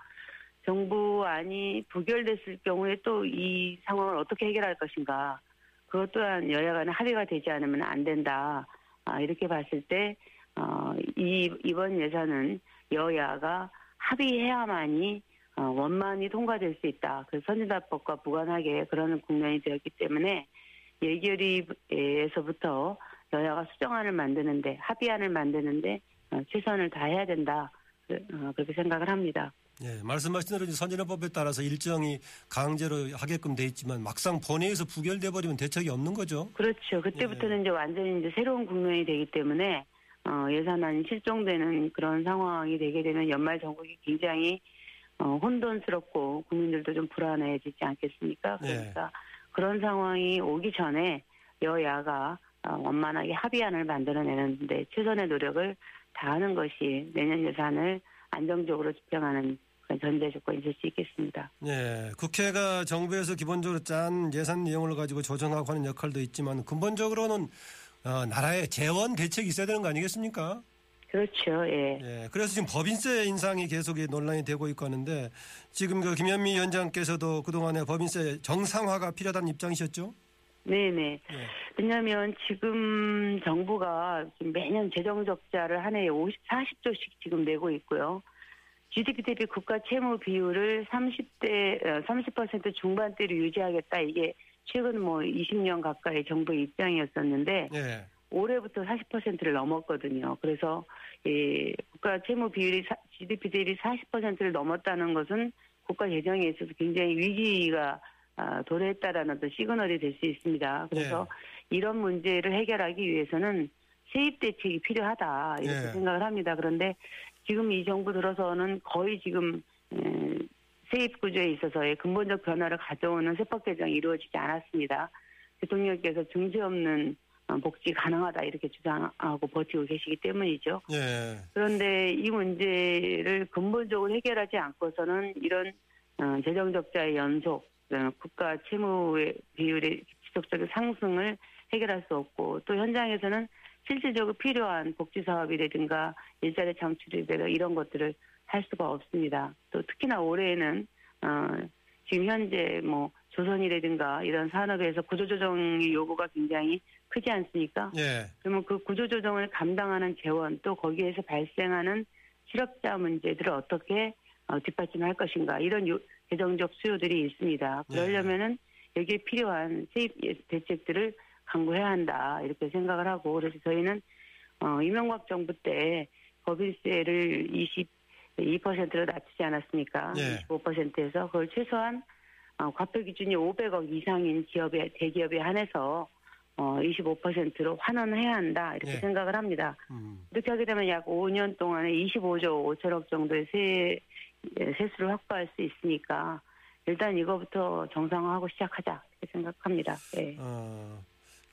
정부안이 부결됐을 경우에 또 이 상황을 어떻게 해결할 것인가. 그것 또한 여야 간에 합의가 되지 않으면 안 된다. 아, 이렇게 봤을 때, 어, 이, 이번 예산은 여야가 합의해야만이 어, 원만히 통과될 수 있다. 그 선진화법과 무관하게 그러는 국면이 되었기 때문에 예결위에서부터 여야가 수정안을 만드는데 합의안을 만드는데 어, 최선을 다해야 된다. 그- 어, 그렇게 생각을 합니다. 예, 말씀하신 대로 선진화법에 따라서 일정이 강제로 하게끔 돼 있지만 막상 본회의에서 부결돼 버리면 대책이 없는 거죠. 그렇죠. 그때부터는 이제 완전히 이제 새로운 국면이 되기 때문에 어, 예산안이 실종되는 그런 상황이 되게 되면 연말 정국이 굉장히 어, 혼돈스럽고 국민들도 좀 불안해지지 않겠습니까? 네. 그러니까 그런 상황이 오기 전에 여야가 어, 원만하게 합의안을 만들어내는데 최선의 노력을 다하는 것이 내년 예산을 안정적으로 집행하는 전제 조건이 될 수 있겠습니다. 예, 국회가 정부에서 기본적으로 짠 예산 내용을 가지고 조정하고 하는 역할도 있지만 근본적으로는 어, 나라의 재원 대책이 있어야 되는 거 아니겠습니까? 그렇죠. 예. 예, 그래서 지금 법인세 인상이 계속 논란이 되고 있고 하는데 지금 그 김현미 위원장께서도 그동안에 법인세 정상화가 필요하다는 입장이셨죠? 네네. 예. 왜냐하면 지금 정부가 지금 매년 재정 적자를 한 해에 50, 40조씩 지금 내고 있고요. GDP 대비 국가 채무 비율을 30대 30% 중반대로 유지하겠다 이게 최근 뭐 20년 가까이 정부의 입장이었었는데 예. 올해부터 40%를 넘었거든요. 그래서 이 국가 채무 비율이 사- GDP 대비 40%를 넘었다는 것은 국가 재정에 있어서 굉장히 위기가 아, 도래했다라는 어떤 시그널이 될 수 있습니다. 그래서 이런 문제를 해결하기 위해서는 세입 대책이 필요하다 이렇게 예. 생각을 합니다. 그런데 지금 이 정부 들어서는 거의 지금 음, 세입 구조에 있어서의 근본적 변화를 가져오는 세법 개정이 이루어지지 않았습니다. 대통령께서 증세 없는 어, 복지 가능하다 이렇게 주장하고 버티고 계시기 때문이죠. 예. 그런데 이 문제를 근본적으로 해결하지 않고서는 이런 어, 재정 적자의 연속, 어, 국가 채무의 비율의 지속적인 상승을 해결할 수 없고 또 현장에서는 실질적으로 필요한 복지 사업이라든가 일자리 창출이라든가 이런 것들을 할 수가 없습니다. 또 특히나 올해에는 어, 지금 현재 뭐 조선이라든가 이런 산업에서 구조조정의 요구가 굉장히 크지 않습니까? 예. 그러면 그 구조조정을 감당하는 재원 또 거기에서 발생하는 실업자 문제들을 어떻게 어, 뒷받침할 것인가 이런 요, 재정적 수요들이 있습니다. 그러려면은 여기에 필요한 세입 대책들을 강구해야 한다 이렇게 생각을 하고 그래서 저희는 어, 이명박 정부 때 법인세를 22%로 낮추지 않았습니까? 예. 25%에서 그걸 최소한 어, 과표 기준이 500억 이상인 기업에 대기업에 한해서 어, 25%로 환원해야 한다 이렇게 예. 생각을 합니다. 음. 이렇게 하게 되면 약 5년 동안에 25조 5천억 정도의 세, 예, 세수를 확보할 수 있으니까 일단 이거부터 정상화하고 시작하자 이렇게 생각합니다. 예. 어,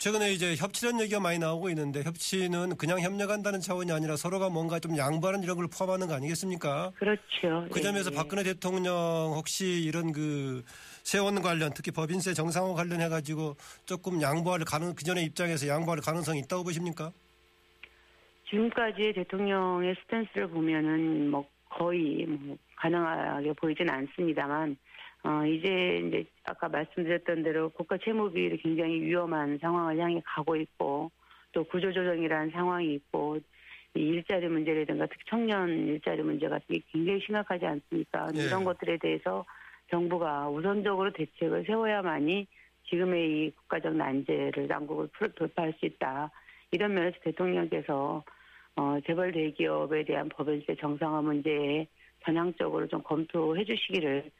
최근에 이제 협치란 얘기가 많이 나오고 있는데 협치는 그냥 협력한다는 차원이 아니라 서로가 뭔가 좀 양보하는 이런 걸 포함하는 거 아니겠습니까? 그렇죠. 그 점에서 예, 예. 박근혜 대통령 혹시 이런 그 세원 관련 특히 법인세 정상화 관련해 가지고 조금 양보할 가능 그 전에 입장에서 양보할 가능성이 있다고 보십니까? 지금까지의 대통령의 stance를 보면은 뭐 거의 뭐 가능하게 보이진 않습니다만 어 이제 이제 아까 말씀드렸던 대로 국가 채무 비율이 굉장히 위험한 상황을 향해 가고 있고 또 구조조정이라는 상황이 있고 이 일자리 문제라든가 특히 청년 일자리 문제 같은 게 굉장히 심각하지 않습니까? 예. 이런 것들에 대해서 정부가 우선적으로 대책을 세워야만이 지금의 이 국가적 난제를 난국을 풀- 돌파할 수 있다. 이런 면에서 대통령께서 어, 재벌 대기업에 대한 법인세 정상화 문제에 전향적으로 좀 검토해 주시기를 음,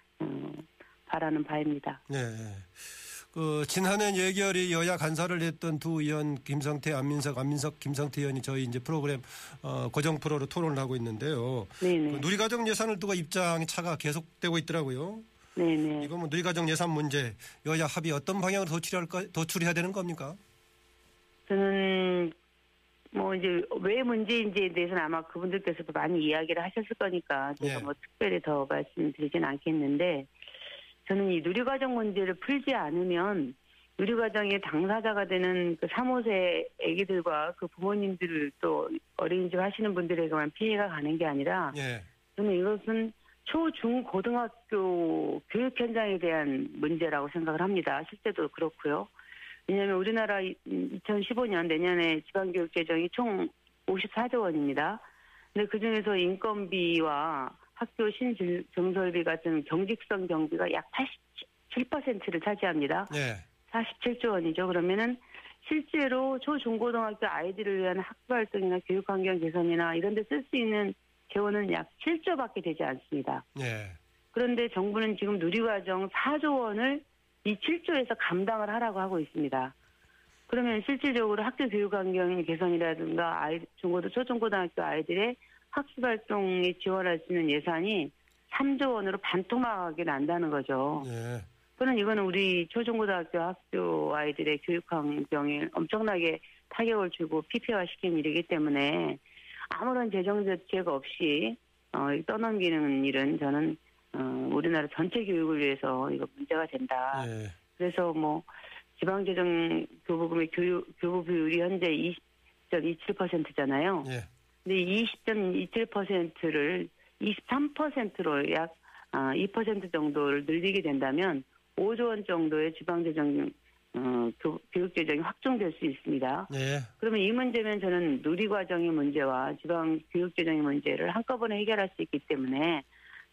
바라는 바입니다. 네. 그 지난해 예결위 여야 간사를 했던 두 의원 김성태, 안민석, 안민석, 김성태 의원이 저희 이제 프로그램 어, 고정 프로로 토론을 하고 있는데요. 네네. 그 누리과정 예산을 두고 입장이 차가 계속되고 있더라고요. 네네. 이거 뭐 누리과정 예산 문제 여야 합의 어떤 방향으로 도출할까 도출해야 되는 겁니까? 저는 뭐 이제 왜 문제인지에 대해서는 아마 그분들께서도 많이 이야기를 하셨을 거니까 제가 예. 뭐 특별히 더 말씀드리진 않겠는데 저는 이 누리과정 문제를 풀지 않으면 누리과정의 당사자가 되는 그 3호세 아기들과 그 부모님들 또 어린이집 하시는 분들에게만 피해가 가는 게 아니라 예. 저는 이것은 초, 중, 고등학교 교육 현장에 대한 문제라고 생각을 합니다. 실제도 그렇고요. 왜냐하면 우리나라 2015년 내년에 지방교육 재정이 총 54조 원입니다. 근데 그 중에서 인건비와 학교 신증설비 같은 경직성 경비가 약 87%를 차지합니다. 예. 47조 원이죠. 그러면은 실제로 초, 중, 고등학교 아이들을 위한 학교 활동이나 교육 환경 개선이나 이런 데 쓸 수 있는 재원은 약 7조밖에 되지 않습니다. 예. 그런데 정부는 지금 누리과정 4조 원을 이 7조에서 감당을 하라고 하고 있습니다. 그러면 실질적으로 학교 교육 환경 개선이라든가 아이 중고등 초중고등학교 아이들의 학습 활동에 지원할 수 있는 예산이 3조 원으로 반토막이 난다는 거죠. 예. 저는 이거는 우리 초중고등학교 학교 아이들의 교육 환경에 엄청나게 타격을 주고 피폐화 시킨 일이기 때문에 아무런 재정 대책 없이 어, 떠넘기는 일은 저는 어, 우리나라 전체 교육을 위해서 이거 문제가 된다. 예. 그래서 뭐 지방재정 교부금의 교육, 교부 비율이 현재 20.27%잖아요. 예. 근데 20.27%를 23%로 약 아, 2% 정도를 늘리게 된다면 5조 원 정도의 지방재정 어, 교, 교육재정이 확정될 수 있습니다. 예. 그러면 이 문제면 저는 누리과정의 문제와 지방 교육 재정의 문제를 한꺼번에 해결할 수 있기 때문에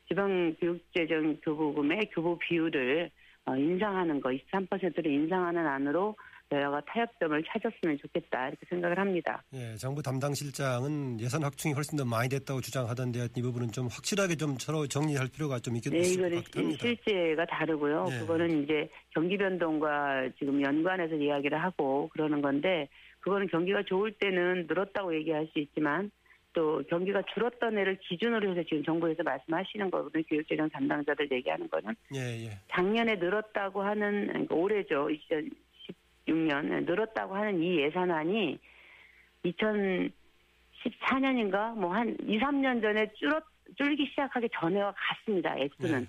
지방교육재정 교부금의 교부 비율을 어, 인상하는 거, 23%를 인상하는 안으로 여야가 타협점을 찾았으면 좋겠다 이렇게 생각을 합니다. 예, 정부 담당 실장은 예산 확충이 훨씬 더 많이 됐다고 주장하던데 이 부분은 좀 확실하게 좀 서로 정리할 필요가 좀 있겠 네, 이거는. 실제가 다르고요. 예. 그거는 이제 경기 변동과 지금 연관해서 이야기를 하고 그러는 건데 그거는 경기가 좋을 때는 늘었다고 얘기할 수 있지만 또 경기가 줄었던 애를 기준으로 해서 지금 정부에서 말씀하시는 거거든요. 교육재정 담당자들 얘기하는 거는 예, 예. 작년에 늘었다고 하는 그러니까 올해죠. 2016년 늘었다고 하는 이 예산안이 2014년인가 뭐 한 2, 3년 전에 줄었 줄기 시작하기 전에와 같습니다. 액수는. 네.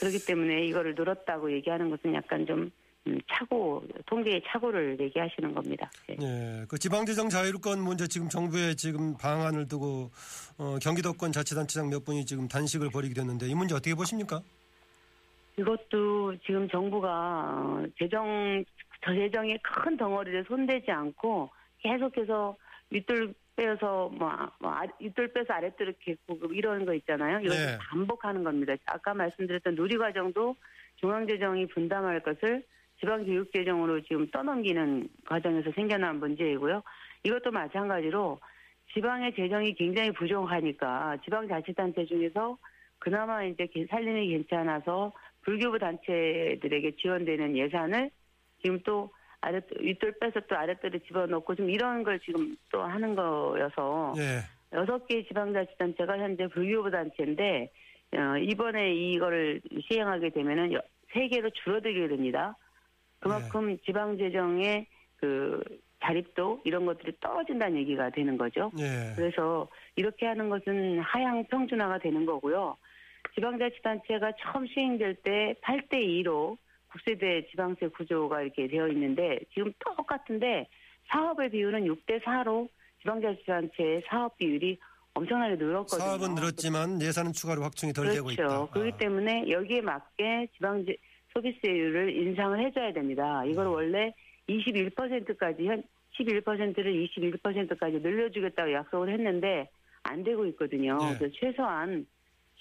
그렇기 때문에 이거를 늘었다고 얘기하는 것은 약간 좀 음, 차고 통계의 차고를 얘기하시는 겁니다. 네. 예, 그 지방재정 자율권 문제 지금 정부의 지금 방안을 두고 어, 경기도권 자치단체장 몇 분이 지금 단식을 벌이게 됐는데 이 문제 어떻게 보십니까? 이것도 지금 정부가 어, 재정 저 재정의 큰 덩어리를 손대지 않고 계속해서 윗돌 빼서 뭐, 뭐 아- 윗돌 빼서 아랫돌을 겠고 이런 거 있잖아요. 이걸 네. 반복하는 겁니다. 아까 말씀드렸던 누리과정도 중앙재정이 분담할 것을 지방교육재정으로 지금 떠넘기는 과정에서 생겨난 문제이고요. 이것도 마찬가지로 지방의 재정이 굉장히 부족하니까 지방자치단체 중에서 그나마 이제 개- 살림이 괜찮아서 불교부 단체들에게 지원되는 예산을 지금 또 아랫 윗돌 빼서 또 아랫돌에 집어넣고 좀 이런 걸 지금 또 하는 거여서 예. 여섯 개 지방자치단체가 현재 불교부 단체인데 어, 이번에 이거를 시행하게 되면은 여- 세 개로 줄어들게 됩니다. 그만큼 지방 재정의 그 자립도 이런 것들이 떨어진다는 얘기가 되는 거죠. 예. 그래서 이렇게 하는 것은 하향 평준화가 되는 거고요. 지방자치단체가 처음 시행될 때 8대 2로 국세대 지방세 구조가 이렇게 되어 있는데 지금 똑같은데 사업의 비율은 6대 4로 지방자치단체의 사업 비율이 엄청나게 늘었거든요. 사업은 늘었지만 예산은 추가로 확충이 덜 되고 있다. 그렇죠. 그렇기 아. 때문에 여기에 맞게 지방 소비세율을 인상을 해줘야 됩니다. 이걸 네. 원래 21%까지 현 11%를 21%까지 늘려주겠다고 약속을 했는데 안 되고 있거든요. 네. 그래서 최소한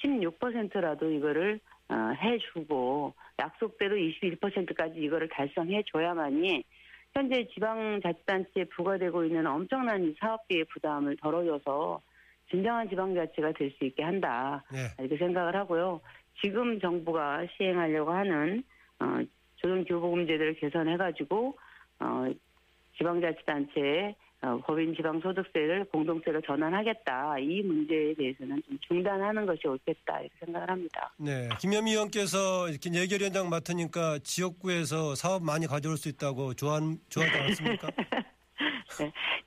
16%라도 이거를 어, 해주고 약속대로 21%까지 이거를 달성해 줘야만이 현재 지방자치단체에 부과되고 있는 엄청난 이 사업비의 부담을 덜어줘서 진정한 지방자치가 될 수 있게 한다. 예. 이렇게 생각을 하고요. 지금 정부가 시행하려고 하는 어, 조정교부금제도를 개선해가지고 어, 지방자치단체에 어, 법인 지방소득세를 공동세로 전환하겠다. 이 문제에 대해서는 좀 중단하는 것이 옳겠다 이렇게 생각을 합니다. 네. 김현미 의원께서 이렇게 예결위원장 맡으니까 지역구에서 사업 많이 가져올 수 있다고 좋아, 좋아하지 않습니까?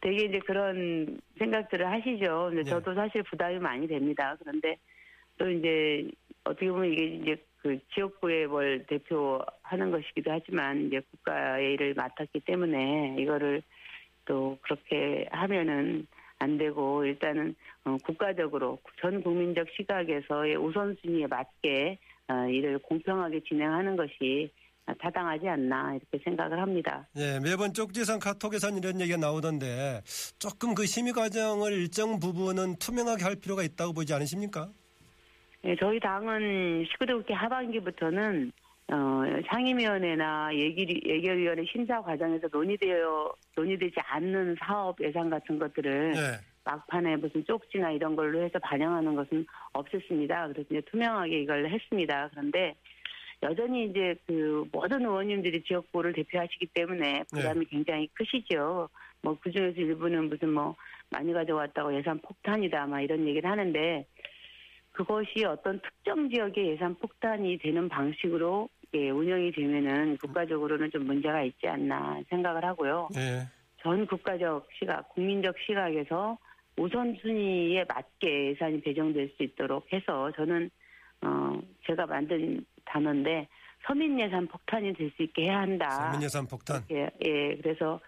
되게 이제 그런 생각들을 하시죠. 근데 네. 저도 사실 부담이 많이 됩니다. 그런데 또 이제 어떻게 보면 이게 이제 그 지역구에 뭘 대표하는 것이기도 하지만 이제 국가의 일을 맡았기 때문에 이거를 또 그렇게 하면은 안 되고 일단은 어, 국가적으로 전 국민적 시각에서의 우선순위에 맞게 어, 일을 공평하게 진행하는 것이 타당하지 않나 이렇게 생각을 합니다. 예, 매번 쪽지상 카톡에선 이런 얘기가 나오던데 조금 그 심의 과정을 일정 부분은 투명하게 할 필요가 있다고 보지 않으십니까? 예, 저희 당은 19대 국회 하반기부터는 어, 상임위원회나 예결위, 예결위원회 심사 과정에서 논의되어 논의되지 않는 사업 예산 같은 것들을 예. 막판에 무슨 쪽지나 이런 걸로 해서 반영하는 것은 없었습니다. 그래서 이제 투명하게 이걸 했습니다. 그런데 여전히 이제 그 모든 의원님들이 지역구를 대표하시기 때문에 부담이 굉장히 크시죠. 뭐 그중에서 일부는 무슨 뭐 많이 가져왔다고 예산 폭탄이다 막 이런 얘기를 하는데 그것이 어떤 특정 지역의 예산 폭탄이 되는 방식으로 예, 운영이 되면은 국가적으로는 좀 문제가 있지 않나 생각을 하고요. 예. 전 국가적 시각, 국민적 시각에서 우선순위에 맞게 예산이 배정될 수 있도록 해서 저는 어 제가 만든 단어인데 서민 예산 폭탄이 될 수 있게 해야 한다. 서민 예산 폭탄. 예, 예. 그래서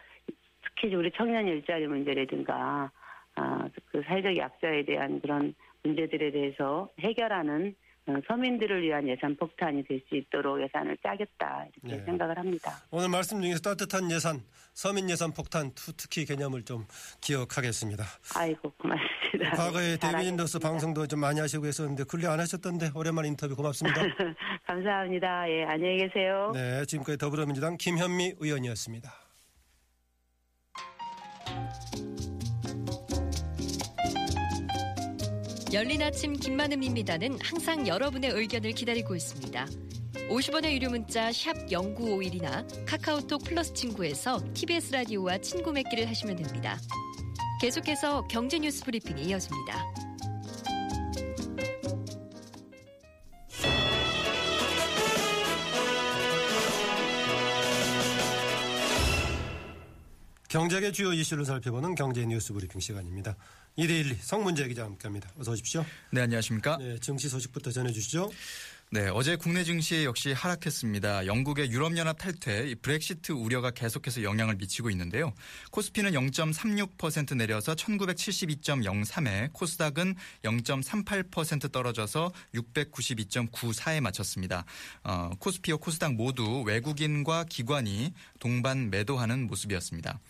특히 우리 청년 일자리 문제라든가 아, 그 사회적 약자에 대한 그런 문제들에 대해서 해결하는 어, 서민들을 위한 예산 폭탄이 될 수 있도록 예산을 짜겠다 이렇게 네. 생각을 합니다. 오늘 말씀 중에서 따뜻한 예산, 서민 예산 폭탄 투- 특히 개념을 좀 기억하겠습니다. 아이고 고맙습니다. 과거에 대변인으로서. 방송도 좀 많이 하시고 했었는데 근래 안 하셨던데 오랜만에 인터뷰 고맙습니다. 감사합니다. 예, 안녕히 계세요. 네, 지금까지 더불어민주당 김현미 의원이었습니다. 열린 아침 김만흠입니다는 항상 여러분의 의견을 기다리고 있습니다. 50원의 유료 문자 샵 0951이나 카카오톡 플러스 친구에서 TBS 라디오와 친구 맺기를 하시면 됩니다. 계속해서 경제 뉴스 브리핑이 이어집니다. 경제계 주요 이슈를 살펴보는 경제 뉴스 브리핑 시간입니다. 이데일리 성문재 기자와 함께합니다. 어서 오십시오. 네, 안녕하십니까? 네, 정치 소식부터 전해주시죠. 네, 어제 국내 증시 역시 하락했습니다. 영국의 유럽연합 탈퇴, 브렉시트 우려가 계속해서 영향을 미치고 있는데요. 코스피는 0.36% 내려서 1972.03에, 코스닥은 0.38% 떨어져서 692.94에 마쳤습니다. 어, 코스피와 코스닥 모두 외국인과 기관이 동반 매도하는 모습이었습니다.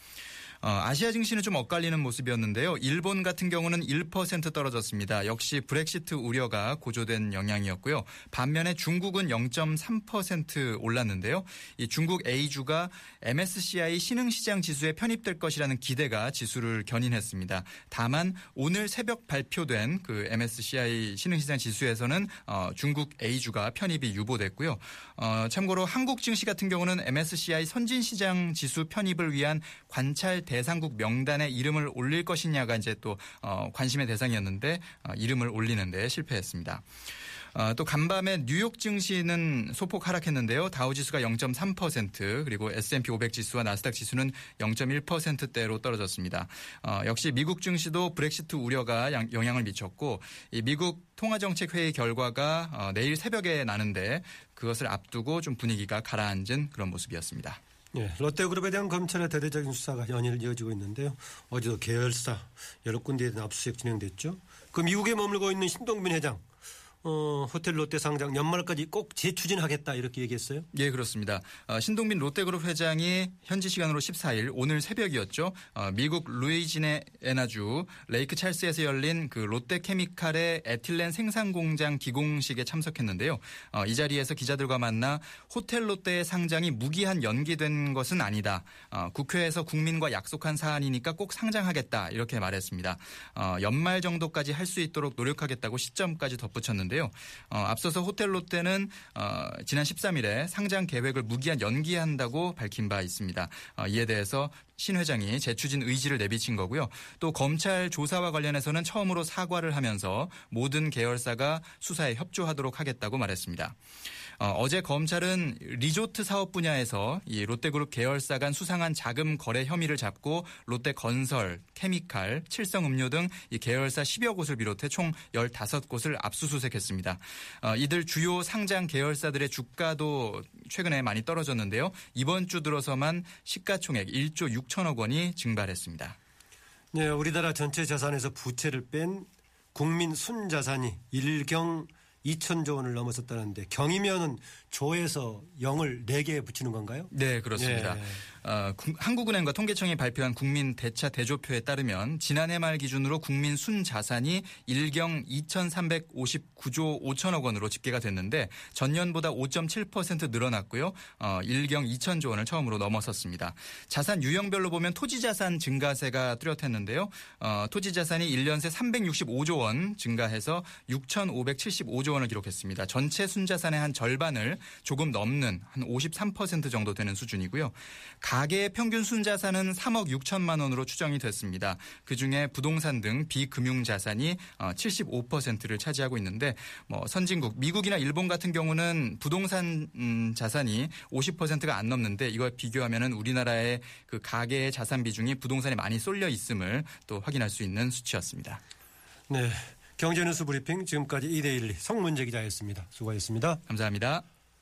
어, 아시아 증시는 좀 엇갈리는 모습이었는데요. 일본 같은 경우는 1% 떨어졌습니다. 역시 브렉시트 우려가 고조된 영향이었고요. 반면에 중국은 0.3% 올랐는데요. 이 중국 A주가 MSCI 신흥시장 지수에 편입될 것이라는 기대가 지수를 견인했습니다. 다만 오늘 새벽 발표된 그 MSCI 신흥시장 지수에서는 어, 중국 A주가 편입이 유보됐고요. 어, 참고로 한국 증시 같은 경우는 MSCI 선진시장 지수 편입을 위한 관찰 대 상국 명단에 이름을 올릴 것이냐가 이제 또 어, 관심의 대상이었는데 어, 이름을 올리는데 실패했습니다. 어, 또 간밤에 뉴욕 증시는 소폭 하락했는데요. 다우지수가 0.3% 그리고 S&P 500 지수와 나스닥 지수는 0.1%대로 떨어졌습니다. 어, 역시 미국 증시도 브렉시트 우려가 영향을 미쳤고 이 미국 통화정책회의 결과가 어, 내일 새벽에 나는데 그것을 앞두고 좀 분위기가 가라앉은 그런 모습이었습니다. 예, 롯데그룹에 대한 검찰의 대대적인 수사가 연일 이어지고 있는데요. 어제도 계열사 여러 군데에 대한 압수수색 진행됐죠. 그 미국에 머물고 있는 신동빈 회장 어, 호텔 롯데 상장 연말까지 꼭 재추진하겠다 이렇게 얘기했어요? 예, 그렇습니다. 어, 신동빈 롯데그룹 회장이 현지 시간으로 14일 오늘 새벽이었죠. 어, 미국 루이지네에나주 레이크 찰스에서 열린 그 롯데 케미칼의 에틸렌 생산 공장 기공식에 참석했는데요. 어, 이 자리에서 기자들과 만나 호텔 롯데의 상장이 무기한 연기된 것은 아니다. 어, 국회에서 국민과 약속한 사안이니까 꼭 상장하겠다 이렇게 말했습니다. 어, 연말 정도까지 할 수 있도록 노력하겠다고 시점까지 덧붙였는데 있는데요. 어, 앞서서 호텔 롯데는 어, 지난 13일에 상장 계획을 무기한 연기한다고 밝힌 바 있습니다. 어, 이에 대해서 신 회장이 재추진 의지를 내비친 거고요. 또 검찰 조사와 관련해서는 처음으로 사과를 하면서 모든 계열사가 수사에 협조하도록 하겠다고 말했습니다. 어, 제 검찰은 리조트 사업 분야에서 이 롯데그룹 계열사 간 수상한 자금 거래 혐의를 잡고 롯데건설, 케미칼, 칠성음료 등 이 계열사 10여 곳을 비롯해 총 15곳을 압수수색했습니다. 어, 이들 주요 상장 계열사들의 주가도 최근에 많이 떨어졌는데요. 이번 주 들어서만 시가총액 1조 6천억 원이 증발했습니다. 네, 우리나라 전체 자산에서 부채를 뺀 국민 순자산이 일경 2천조 원을 넘어섰다는데 경이면은 조에서 0을 4개 붙이는 건가요? 네, 그렇습니다. 네. 어, 한국은행과 통계청이 발표한 국민 대차 대조표에 따르면 지난해 말 기준으로 국민 순 자산이 1경 2,359조 5천억 원으로 집계가 됐는데 전년보다 5.7% 늘어났고요. 어, 1경 2천조 원을 처음으로 넘어섰습니다. 자산 유형별로 보면 토지 자산 증가세가 뚜렷했는데요. 어, 토지 자산이 1년 새 365조 원 증가해서 6,575조 원을 기록했습니다. 전체 순 자산의 한 절반을 조금 넘는 한 53% 정도 되는 수준이고요. 가계의 평균 순자산은 3억 6천만 원으로 추정이 됐습니다. 그중에 부동산 등 비금융 자산이 75%를 어, 차지하고 있는데 뭐 선진국 미국이나 일본 같은 경우는 부동산 음, 자산이 50%가 안 넘는데 이걸 비교하면은 우리나라의 그 가계의 자산 비중이 부동산에 많이 쏠려 있음을 또 확인할 수 있는 수치였습니다. 네. 경제뉴스 브리핑 지금까지 2대1 성문재 기자였습니다. 수고하셨습니다. 감사합니다.